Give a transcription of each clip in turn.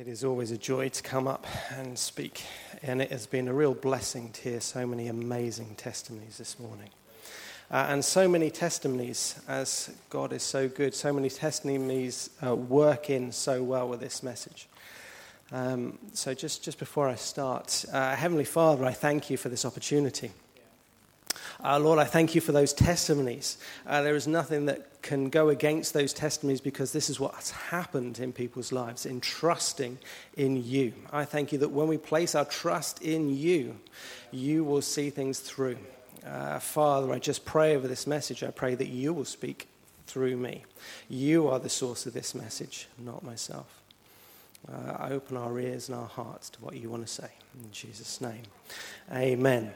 It is always a joy to come up and speak, and it has been a real blessing to hear so many amazing testimonies this morning. Uh, and so many testimonies, as God is so good, so many testimonies uh, work in so well with this message. Um, so, just, just before I start, uh, Heavenly Father, I thank you for this opportunity. Uh, Lord, I thank you for those testimonies. Uh, there is nothing that can go against those testimonies because this is what has happened in people's lives, in trusting in you. I thank you that when we place our trust in you, you will see things through. Uh, Father, I just pray over this message. I pray that you will speak through me. You are the source of this message, not myself. Uh, I open our ears and our hearts to what you want to say. In Jesus' name, amen.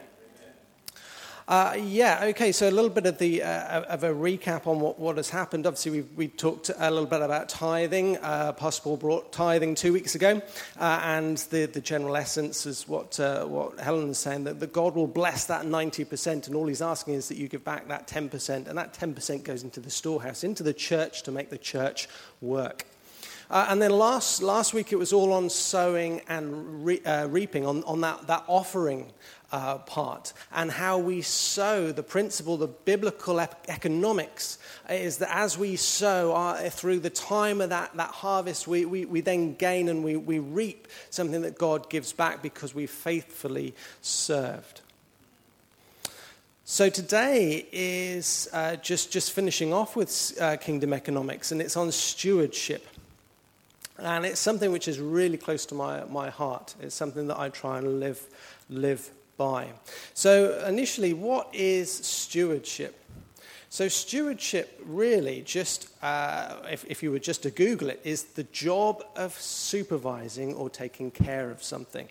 Uh, yeah, okay, so a little bit of, the, uh, of a recap on what, what has happened. Obviously, we we talked a little bit about tithing. Uh, Paul brought tithing two weeks ago, uh, and the, the general essence is what, uh, what Helen is saying that, that God will bless that 90%, and all he's asking is that you give back that 10%, and that 10% goes into the storehouse, into the church to make the church work. Uh, and then last, last week it was all on sowing and re, uh, reaping, on, on that, that offering uh, part, and how we sow. The principle, the biblical economics, is that as we sow our, uh, through the time of that, that harvest, we, we, we then gain and we, we reap something that God gives back because we faithfully served. So today is uh, just, just finishing off with uh, kingdom economics, and it's on stewardship. And it's something which is really close to my, my heart. It's something that I try and live, live by. So, initially, what is stewardship? So, stewardship really, just uh, if, if you were just to Google it, is the job of supervising or taking care of something.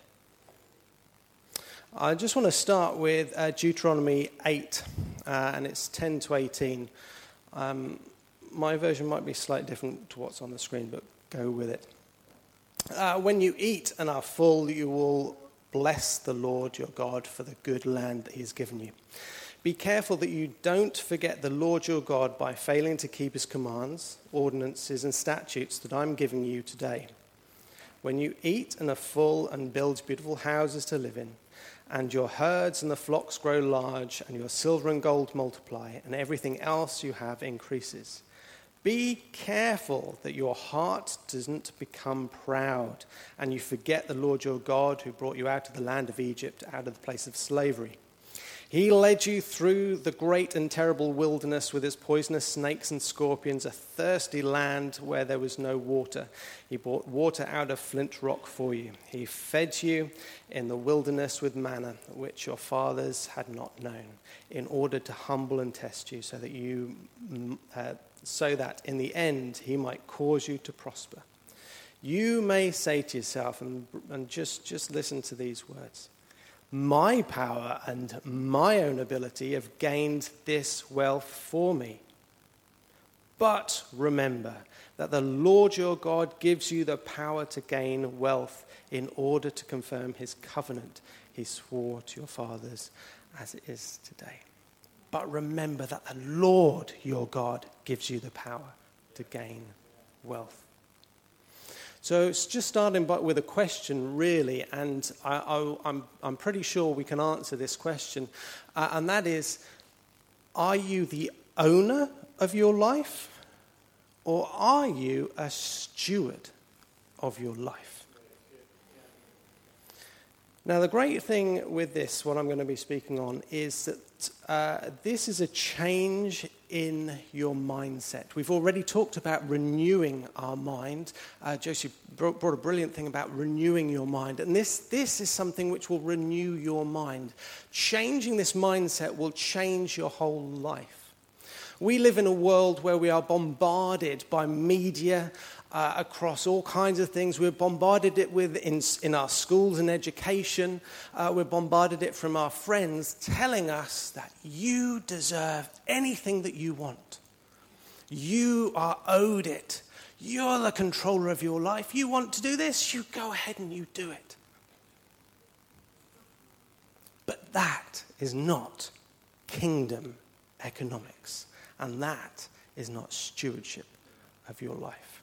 I just want to start with uh, Deuteronomy 8, uh, and it's 10 to 18. Um, my version might be slightly different to what's on the screen, but go with it. Uh, when you eat and are full, you will bless the Lord your God for the good land that he has given you. Be careful that you don't forget the Lord your God by failing to keep his commands, ordinances, and statutes that I'm giving you today. When you eat and are full and build beautiful houses to live in, and your herds and the flocks grow large, and your silver and gold multiply, and everything else you have increases be careful that your heart doesn't become proud and you forget the Lord your God who brought you out of the land of Egypt, out of the place of slavery. He led you through the great and terrible wilderness with its poisonous snakes and scorpions, a thirsty land where there was no water. He brought water out of flint rock for you. He fed you in the wilderness with manna, which your fathers had not known, in order to humble and test you, so that you. Uh, so that in the end he might cause you to prosper. You may say to yourself, and, and just, just listen to these words My power and my own ability have gained this wealth for me. But remember that the Lord your God gives you the power to gain wealth in order to confirm his covenant he swore to your fathers as it is today. But remember that the Lord your God gives you the power to gain wealth. So it's just starting with a question, really, and I, am I'm pretty sure we can answer this question, uh, and that is Are you the owner of your life, or are you a steward of your life? Now, the great thing with this, what I'm going to be speaking on, is that uh, this is a change in your mindset. We've already talked about renewing our mind. Uh, Josie brought, brought, a brilliant thing about renewing your mind. And this, this is something which will renew your mind. Changing this mindset will change your whole life. We live in a world where we are bombarded by media uh, across all kinds of things. We're bombarded it with in, in our schools and education. Uh, we're bombarded it from our friends telling us that you deserve anything that you want. You are owed it. You're the controller of your life. You want to do this, you go ahead and you do it. But that is not kingdom economics, and that is not stewardship of your life.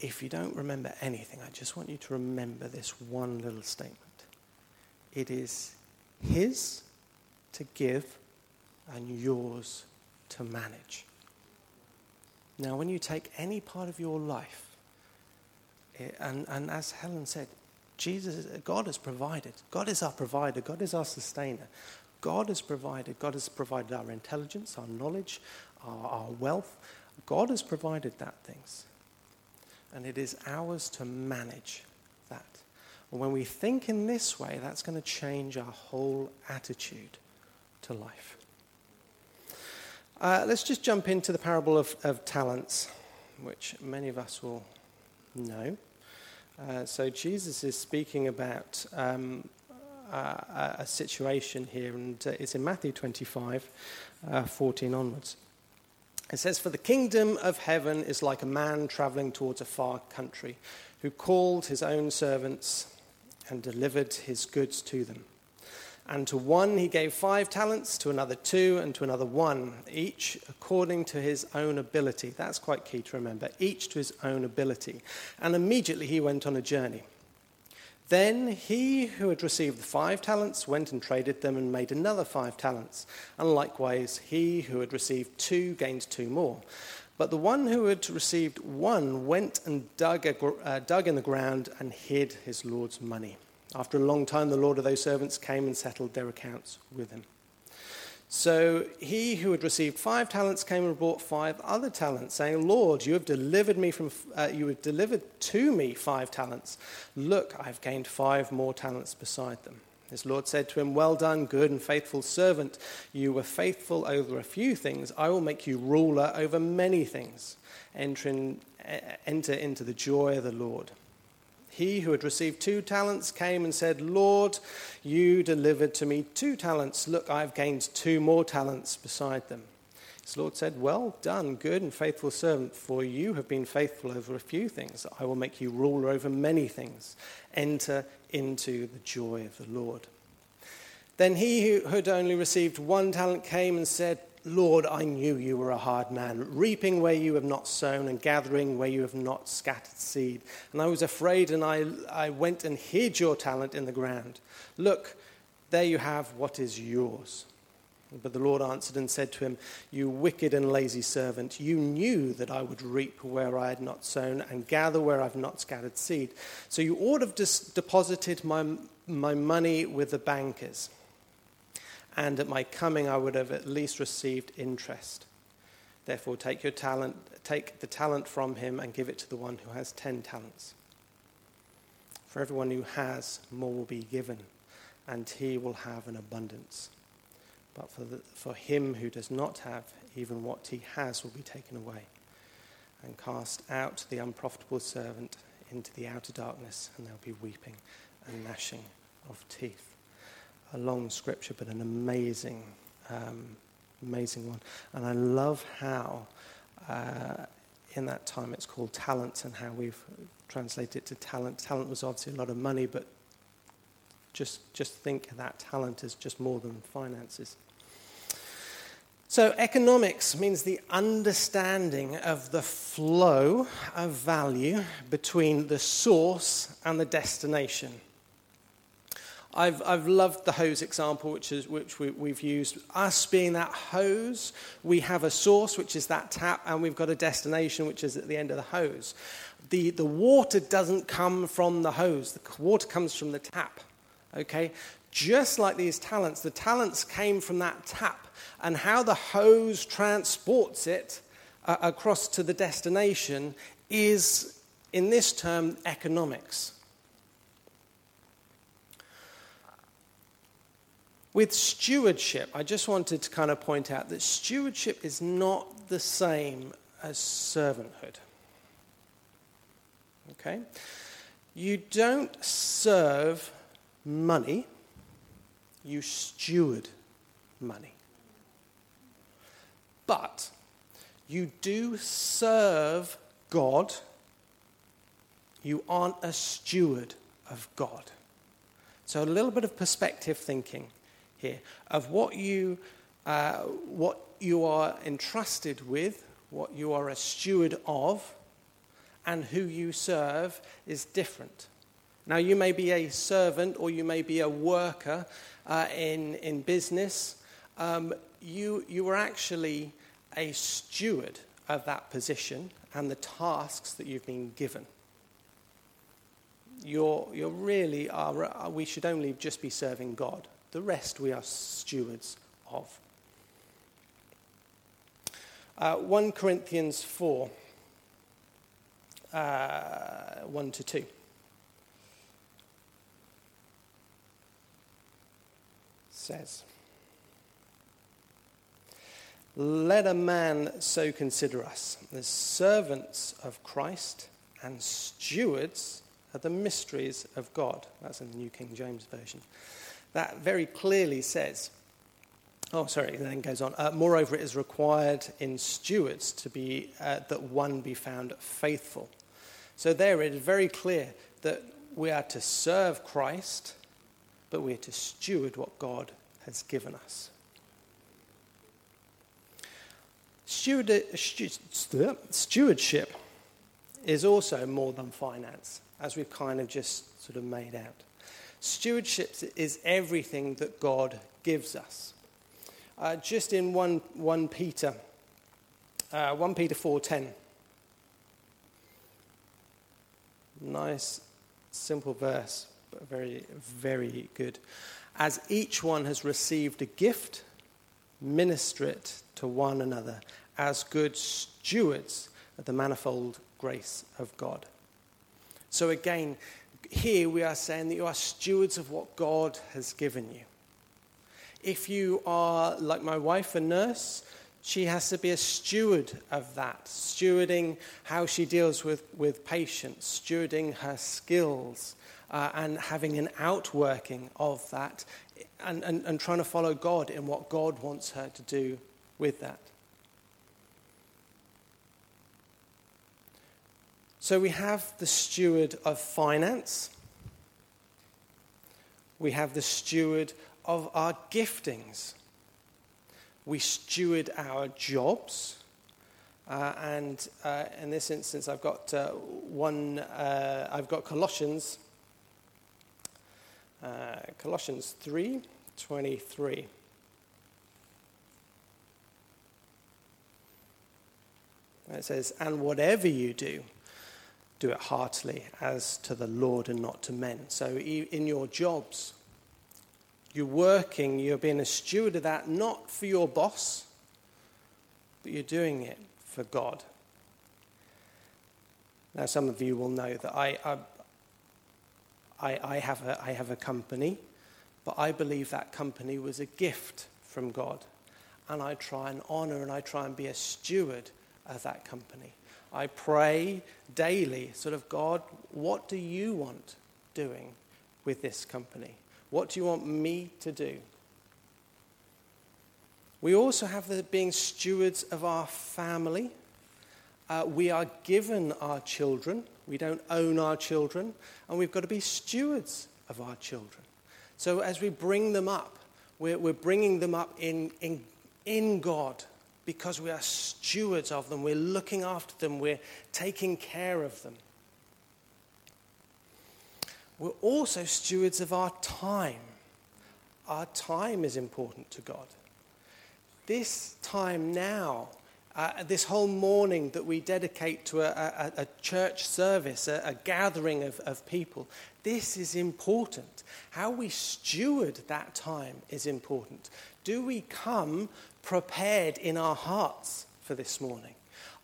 If you don't remember anything, I just want you to remember this one little statement. It is His to give and yours to manage. Now, when you take any part of your life, eh, and, and as Helen said, Jesus, God has provided. God is our provider. God is our sustainer. God has provided. God has provided our intelligence, our knowledge, our, our wealth. God has provided that things. And it is ours to manage that. And when we think in this way, that's going to change our whole attitude to life. Uh, let's just jump into the parable of, of talents, which many of us will know. Uh, so Jesus is speaking about um, uh, a situation here, and uh, it's in Matthew 25, uh, 14 onwards. It says, For the kingdom of heaven is like a man traveling towards a far country, who called his own servants and delivered his goods to them. And to one he gave five talents, to another two, and to another one, each according to his own ability. That's quite key to remember, each to his own ability. And immediately he went on a journey. Then he who had received the five talents went and traded them and made another five talents. And likewise, he who had received two gained two more. But the one who had received one went and dug, a, uh, dug in the ground and hid his Lord's money. After a long time, the Lord of those servants came and settled their accounts with him. So he who had received five talents came and brought five other talents, saying, Lord, you have delivered me from, uh, you have delivered to me five talents. Look, I've gained five more talents beside them. His Lord said to him, Well done, good and faithful servant. You were faithful over a few things. I will make you ruler over many things. Enter, in, enter into the joy of the Lord. He who had received two talents came and said, Lord, you delivered to me two talents. Look, I've gained two more talents beside them. His Lord said, Well done, good and faithful servant, for you have been faithful over a few things. I will make you ruler over many things. Enter into the joy of the Lord. Then he who had only received one talent came and said, Lord, I knew you were a hard man, reaping where you have not sown and gathering where you have not scattered seed. And I was afraid, and I, I went and hid your talent in the ground. Look, there you have what is yours. But the Lord answered and said to him, You wicked and lazy servant, you knew that I would reap where I had not sown and gather where I have not scattered seed. So you ought to have deposited my, my money with the bankers and at my coming I would have at least received interest. Therefore, take your talent, take the talent from him and give it to the one who has ten talents. For everyone who has, more will be given, and he will have an abundance. But for, the, for him who does not have, even what he has will be taken away. And cast out the unprofitable servant into the outer darkness, and there'll be weeping and gnashing of teeth a long scripture, but an amazing, um, amazing one. And I love how uh, in that time it's called talent and how we've translated it to talent. Talent was obviously a lot of money, but just, just think that talent as just more than finances. So, economics means the understanding of the flow of value between the source and the destination. I've, I've loved the hose example, which, is, which we, we've used. Us being that hose, we have a source, which is that tap, and we've got a destination, which is at the end of the hose. The, the water doesn't come from the hose, the water comes from the tap. Okay? Just like these talents, the talents came from that tap, and how the hose transports it uh, across to the destination is, in this term, economics. With stewardship, I just wanted to kind of point out that stewardship is not the same as servanthood. Okay? You don't serve money, you steward money. But you do serve God, you aren't a steward of God. So, a little bit of perspective thinking here of what you, uh, what you are entrusted with, what you are a steward of, and who you serve is different. Now, you may be a servant or you may be a worker uh, in, in business. Um, you, you are actually a steward of that position and the tasks that you've been given. You're, you're really, are, we should only just be serving God. The rest we are stewards of. Uh, 1 Corinthians 4, uh, 1 to 2. Says, Let a man so consider us, as servants of Christ and stewards of the mysteries of God. That's in the New King James Version. That very clearly says Oh, sorry, it then goes on. Uh, moreover, it is required in stewards to be, uh, that one be found faithful. So there it is very clear that we are to serve Christ, but we are to steward what God has given us. Stewardship is also more than finance, as we've kind of just sort of made out. Stewardship is everything that God gives us. Uh, just in 1, 1 Peter, uh, 1 Peter 4.10. Nice, simple verse, but very, very good. As each one has received a gift, minister it to one another as good stewards of the manifold grace of God. So again, here we are saying that you are stewards of what God has given you. If you are, like my wife, a nurse, she has to be a steward of that, stewarding how she deals with, with patients, stewarding her skills, uh, and having an outworking of that, and, and, and trying to follow God in what God wants her to do with that. So we have the steward of finance, we have the steward of our giftings. We steward our jobs. Uh, and uh, in this instance, I've got uh, one, uh, I've got Colossians, uh, Colossians 3 23. It says, And whatever you do, do it heartily as to the Lord and not to men. So in your jobs, you're working, you're being a steward of that, not for your boss, but you're doing it for God. Now, some of you will know that I, I, I, have, a, I have a company, but I believe that company was a gift from God. And I try and honor and I try and be a steward of that company. I pray daily, sort of, God, what do you want doing with this company? What do you want me to do? We also have the being stewards of our family. Uh, we are given our children. We don't own our children. And we've got to be stewards of our children. So as we bring them up, we're, we're bringing them up in, in, in God because we are stewards of them. We're looking after them. We're taking care of them we're also stewards of our time. Our time is important to God. This time now, uh, this whole morning that we dedicate to a, a, a church service, a, a gathering of, of people, this is important. How we steward that time is important. Do we come prepared in our hearts for this morning?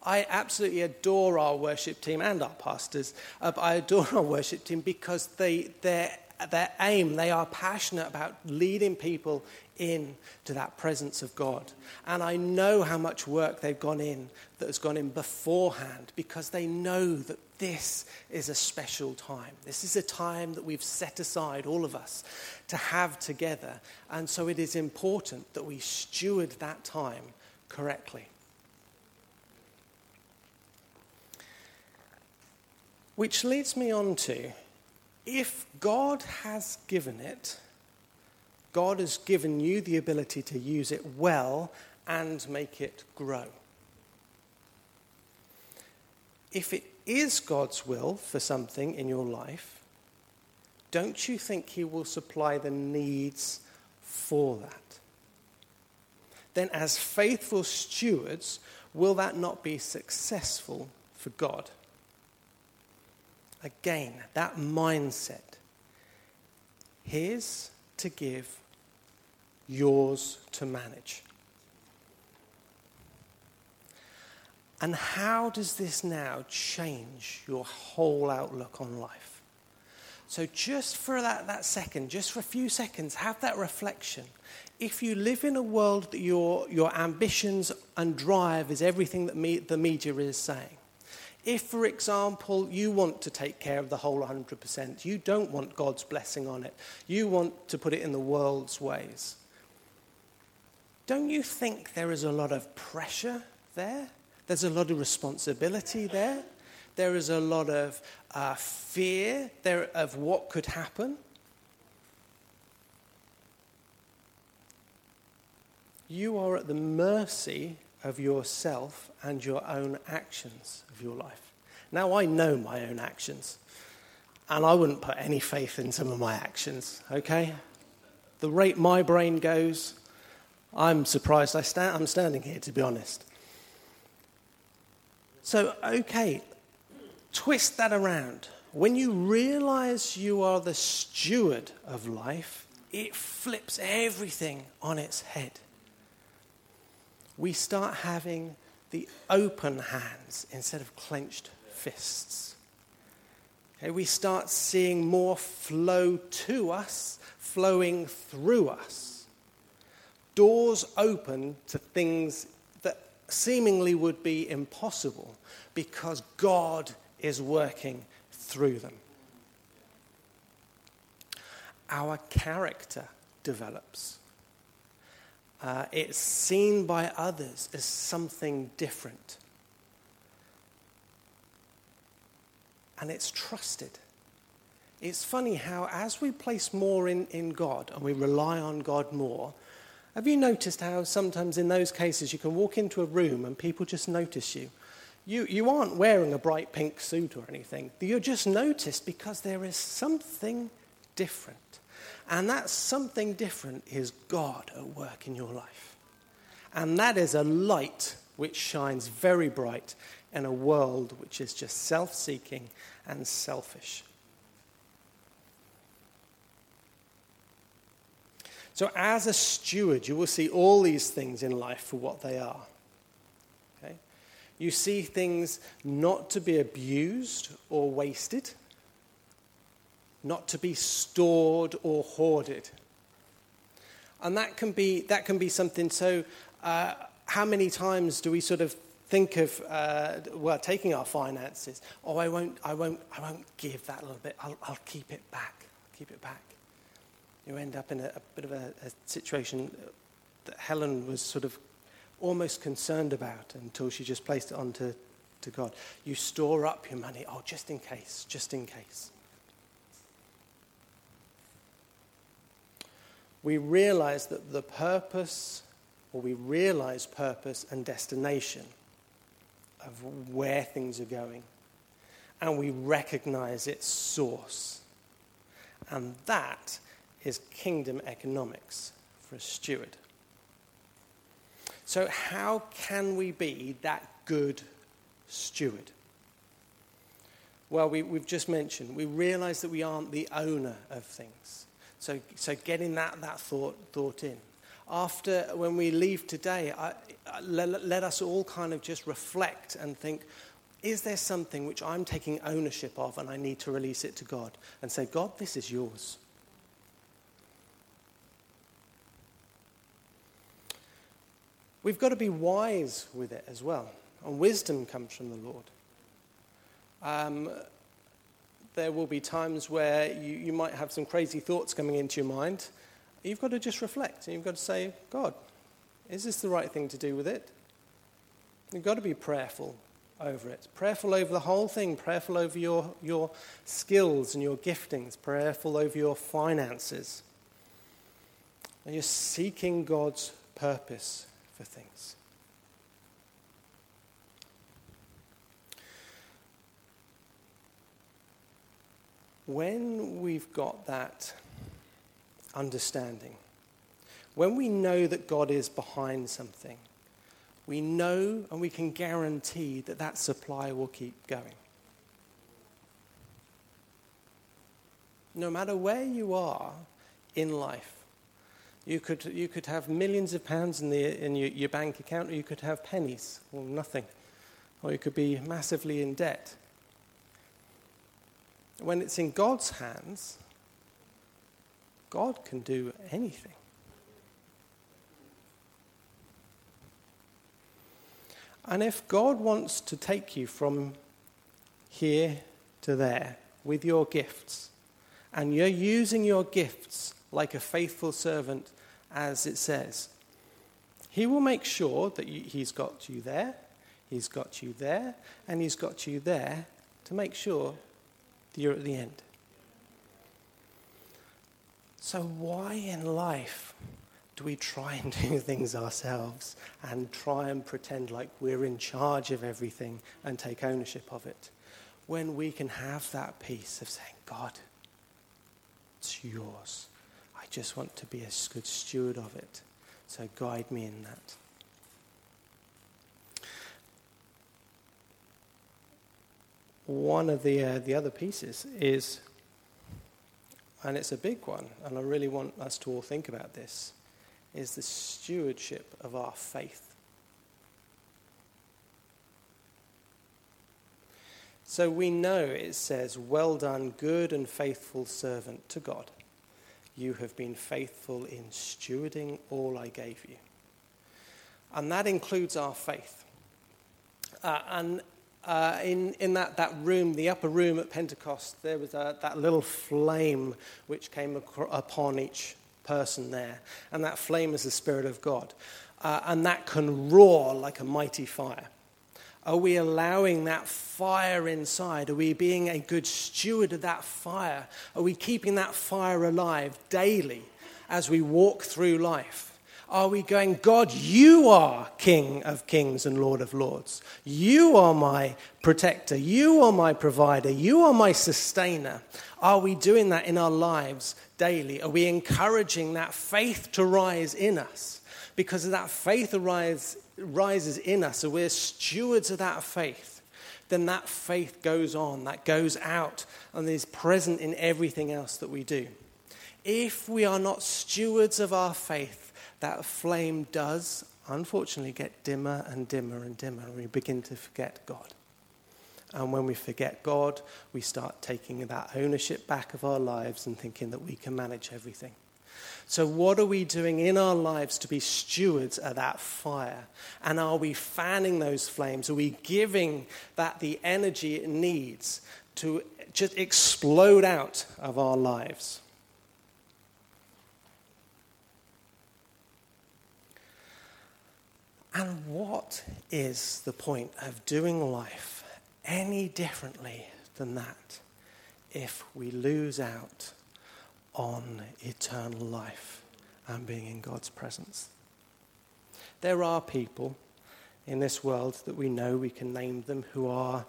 I absolutely adore our worship team and our pastors. Uh, I adore our worship team because they, their, their aim, they are passionate about leading people in to that presence of God. And I know how much work they've gone in that has gone in beforehand because they know that this is a special time. This is a time that we've set aside, all of us, to have together. And so it is important that we steward that time correctly. Which leads me on to if God has given it, God has given you the ability to use it well and make it grow. if it is God's will for something in your life, don't you think He will supply the needs for that? Then, as faithful stewards, will that not be successful for God? Again, that mindset. His to give, yours to manage. And how does this now change your whole outlook on life? So, just for that, that second, just for a few seconds, have that reflection. If you live in a world that your, your ambitions and drive is everything that me, the media is saying, if, for example, you want to take care of the whole 100%, you don't want God's blessing on it, you want to put it in the world's ways, don't you think there is a lot of pressure there? There's a lot of responsibility there. There is a lot of uh, fear there of what could happen. You are at the mercy of yourself and your own actions of your life. Now, I know my own actions, and I wouldn't put any faith in some of my actions, okay? The rate my brain goes, I'm surprised I sta- I'm standing here, to be honest. So, okay, twist that around. When you realize you are the steward of life, it flips everything on its head. We start having the open hands instead of clenched fists. Okay, we start seeing more flow to us, flowing through us. Doors open to things that seemingly would be impossible because God is working through them. Our character develops. Uh, it's seen by others as something different. And it's trusted. It's funny how, as we place more in, in God and we rely on God more, have you noticed how sometimes in those cases you can walk into a room and people just notice you? You, you aren't wearing a bright pink suit or anything. You're just noticed because there is something different. And that something different is God at work in your life. And that is a light which shines very bright in a world which is just self seeking and selfish. So, as a steward, you will see all these things in life for what they are. Okay? You see things not to be abused or wasted, not to be stored or hoarded. And that can be, that can be something so. Uh, how many times do we sort of think of uh, well taking our finances? Oh, I won't, I won't, I won't give that little bit. I'll, I'll keep it back. keep it back you end up in a, a bit of a, a situation that Helen was sort of almost concerned about until she just placed it onto to God. You store up your money, oh, just in case, just in case. We realize that the purpose, or we realize purpose and destination of where things are going, and we recognize its source. And that is kingdom economics for a steward. So, how can we be that good steward? Well, we, have just mentioned, we realize that we aren't the owner of things. So, so getting that, that thought, thought in. After, when we leave today, I, I, let, let us all kind of just reflect and think is there something which I'm taking ownership of and I need to release it to God and say, God, this is yours? We've got to be wise with it as well. And wisdom comes from the Lord. Um, there will be times where you, you might have some crazy thoughts coming into your mind. You've got to just reflect and you've got to say, God, is this the right thing to do with it? You've got to be prayerful over it. Prayerful over the whole thing, prayerful over your, your skills and your giftings, prayerful over your finances. And you're seeking God's purpose for things. When we've got that understanding, when we know that God is behind something, we know and we can guarantee that that supply will keep going. No matter where you are in life, you could, you could have millions of pounds in, the, in your, your bank account, or you could have pennies or nothing, or you could be massively in debt. When it's in God's hands, God can do anything. And if God wants to take you from here to there with your gifts, and you're using your gifts like a faithful servant, as it says, He will make sure that you, He's got you there, He's got you there, and He's got you there to make sure that you're at the end. So, why in life do we try and do things ourselves and try and pretend like we're in charge of everything and take ownership of it when we can have that peace of saying, God, it's yours. Just want to be a good steward of it. So guide me in that. One of the, uh, the other pieces is, and it's a big one, and I really want us to all think about this is the stewardship of our faith. So we know it says, Well done, good and faithful servant to God. You have been faithful in stewarding all I gave you. And that includes our faith. Uh, and uh, in, in that, that room, the upper room at Pentecost, there was a, that little flame which came upon each person there. And that flame is the Spirit of God. Uh, and that can roar like a mighty fire. Are we allowing that fire inside? Are we being a good steward of that fire? Are we keeping that fire alive daily as we walk through life? Are we going, God, you are King of kings and Lord of lords. You are my protector. You are my provider. You are my sustainer. Are we doing that in our lives daily? Are we encouraging that faith to rise in us? Because that faith arise, rises in us, so we're stewards of that faith, then that faith goes on, that goes out, and is present in everything else that we do. If we are not stewards of our faith, that flame does, unfortunately, get dimmer and dimmer and dimmer, and we begin to forget God. And when we forget God, we start taking that ownership back of our lives and thinking that we can manage everything. So, what are we doing in our lives to be stewards of that fire? And are we fanning those flames? Are we giving that the energy it needs to just explode out of our lives? And what is the point of doing life any differently than that if we lose out on eternal life and being in God's presence. There are people in this world that we know, we can name them, who are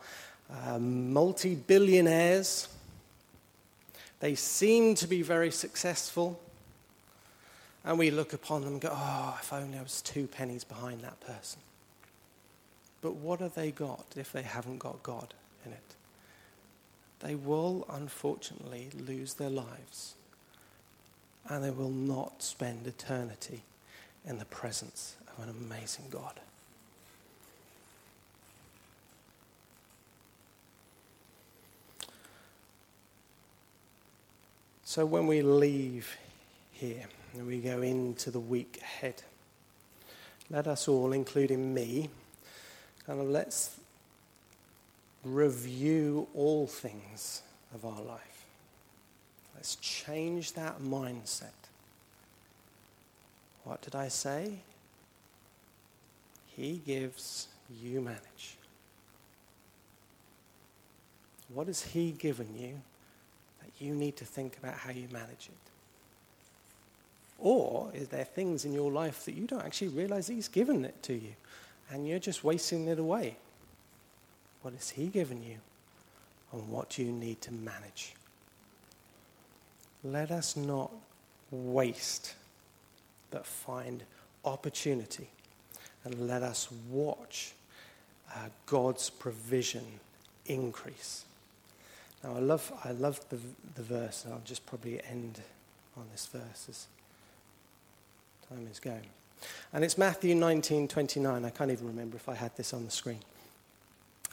uh, multi billionaires. They seem to be very successful. And we look upon them and go, oh, if only I was two pennies behind that person. But what have they got if they haven't got God in it? They will unfortunately lose their lives and they will not spend eternity in the presence of an amazing God. So when we leave here and we go into the week ahead, let us all, including me, kind of let's review all things of our life. Let's change that mindset. What did I say? He gives, you manage. What has He given you that you need to think about how you manage it? Or is there things in your life that you don't actually realize He's given it to you? and you're just wasting it away. What has He given you? And what do you need to manage? Let us not waste, but find opportunity. And let us watch uh, God's provision increase. Now, I love, I love the, the verse, and I'll just probably end on this verse as time is going. And it's Matthew 19 29. I can't even remember if I had this on the screen.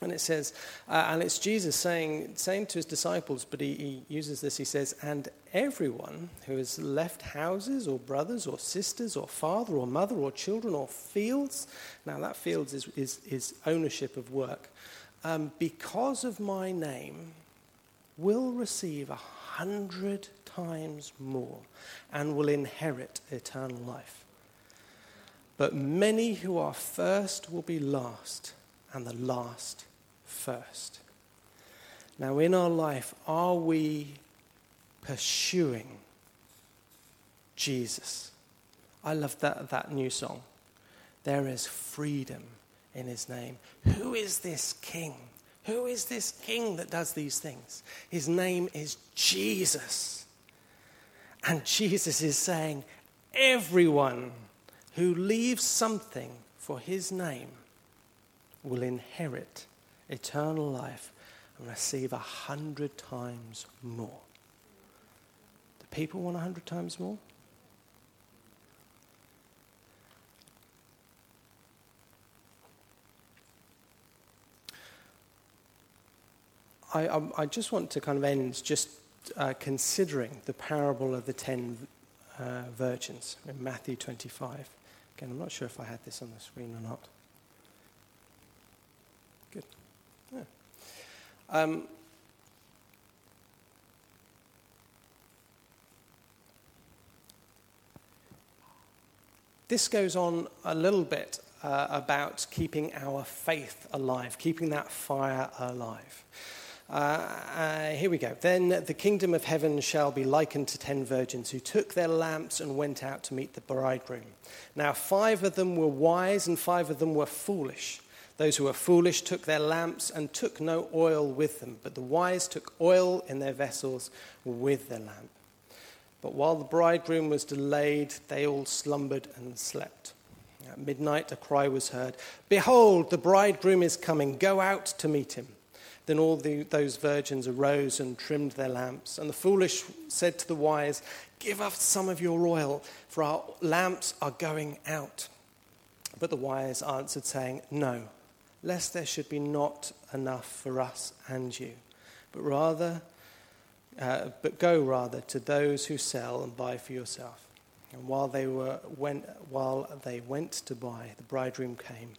And it says, uh, and it's Jesus saying, saying to his disciples, but he, he uses this, he says, and everyone who has left houses or brothers or sisters or father or mother or children or fields, now that fields is, is, is ownership of work, um, because of my name, will receive a hundred times more and will inherit eternal life. But many who are first will be last, and the last first. Now, in our life, are we pursuing Jesus? I love that, that new song. There is freedom in his name. Who is this king? Who is this king that does these things? His name is Jesus. And Jesus is saying, everyone who leaves something for his name will inherit eternal life and receive a hundred times more. Do people want a hundred times more? I, I, I, just want to kind of end just uh, considering the parable of the ten uh, virgins in Matthew 25. Again, I'm not sure if I had this on the screen or not. Good. Yeah. Um, this goes on a little bit uh, about keeping our faith alive, keeping that fire alive. Uh, uh, here we go. Then the kingdom of heaven shall be likened to ten virgins who took their lamps and went out to meet the bridegroom. Now, five of them were wise and five of them were foolish. Those who were foolish took their lamps and took no oil with them, but the wise took oil in their vessels with their lamp. But while the bridegroom was delayed, they all slumbered and slept. At midnight, a cry was heard Behold, the bridegroom is coming, go out to meet him. Then all the, those virgins arose and trimmed their lamps. And the foolish said to the wise, Give us some of your oil, for our lamps are going out. But the wise answered, saying, No, lest there should be not enough for us and you, but rather, uh, but go rather to those who sell and buy for yourself. And while they were went, while they went to buy, the bridegroom came,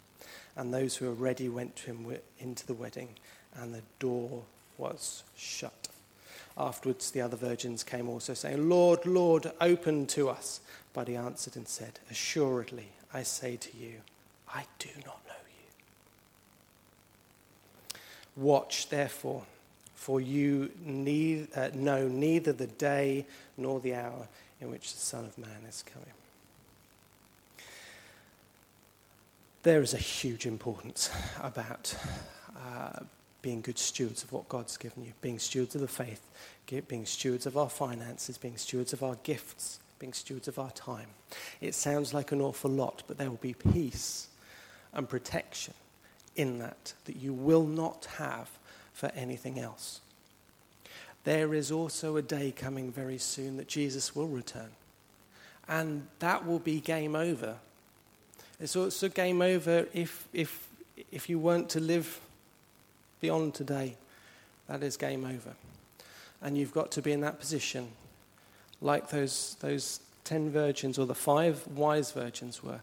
and those who were ready went to him into the wedding and the door was shut. Afterwards, the other virgins came also, saying, Lord, Lord, open to us. But he answered and said, Assuredly, I say to you, I do not know you. Watch, therefore, for you need, uh, know neither the day nor the hour in which the Son of Man is coming. There is a huge importance about uh, being good stewards of what God's given you, being stewards of the faith, being stewards of our finances, being stewards of our gifts, being stewards of our time. It sounds like an awful lot, but there will be peace and protection in that that you will not have for anything else. There is also a day coming very soon that Jesus will return. And that will be game over. It's also game over if, if, if you weren't to live beyond today, that is game over. And you've got to be in that position, like those, those ten virgins or the five wise virgins were.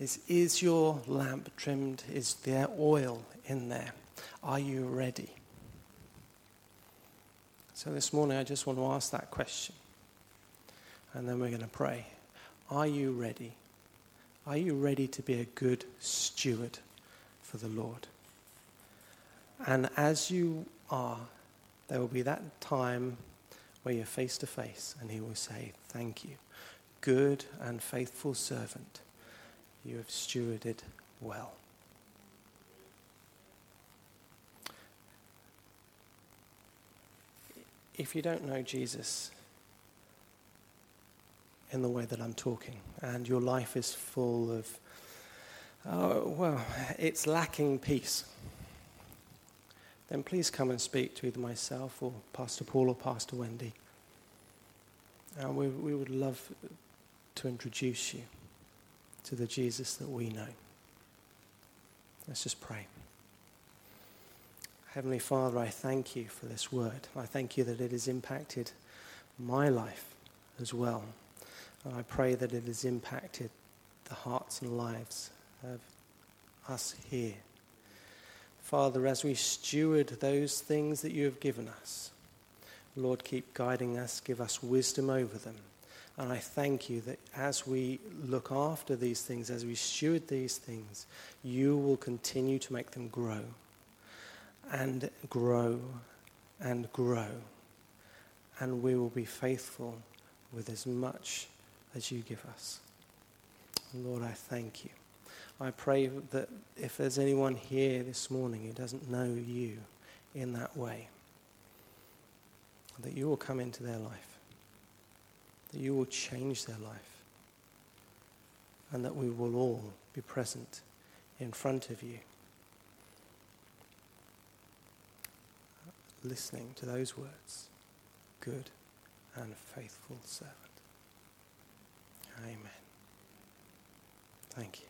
Is, is your lamp trimmed? Is there oil in there? Are you ready? So this morning, I just want to ask that question. And then we're going to pray. Are you ready? Are you ready to be a good steward for the Lord? And as you are, there will be that time where you're face to face, and He will say, Thank you, good and faithful servant. You have stewarded well. If you don't know Jesus, in the way that I'm talking, and your life is full of, oh, well, it's lacking peace, then please come and speak to either myself or Pastor Paul or Pastor Wendy. And we, we would love to introduce you to the Jesus that we know. Let's just pray. Heavenly Father, I thank you for this word. I thank you that it has impacted my life as well. And I pray that it has impacted the hearts and lives of us here. Father, as we steward those things that you have given us, Lord, keep guiding us, give us wisdom over them. And I thank you that as we look after these things, as we steward these things, you will continue to make them grow and grow and grow. And we will be faithful with as much as you give us. Lord, I thank you. I pray that if there's anyone here this morning who doesn't know you in that way, that you will come into their life, that you will change their life, and that we will all be present in front of you, listening to those words good and faithful servant. Amen. Thank you.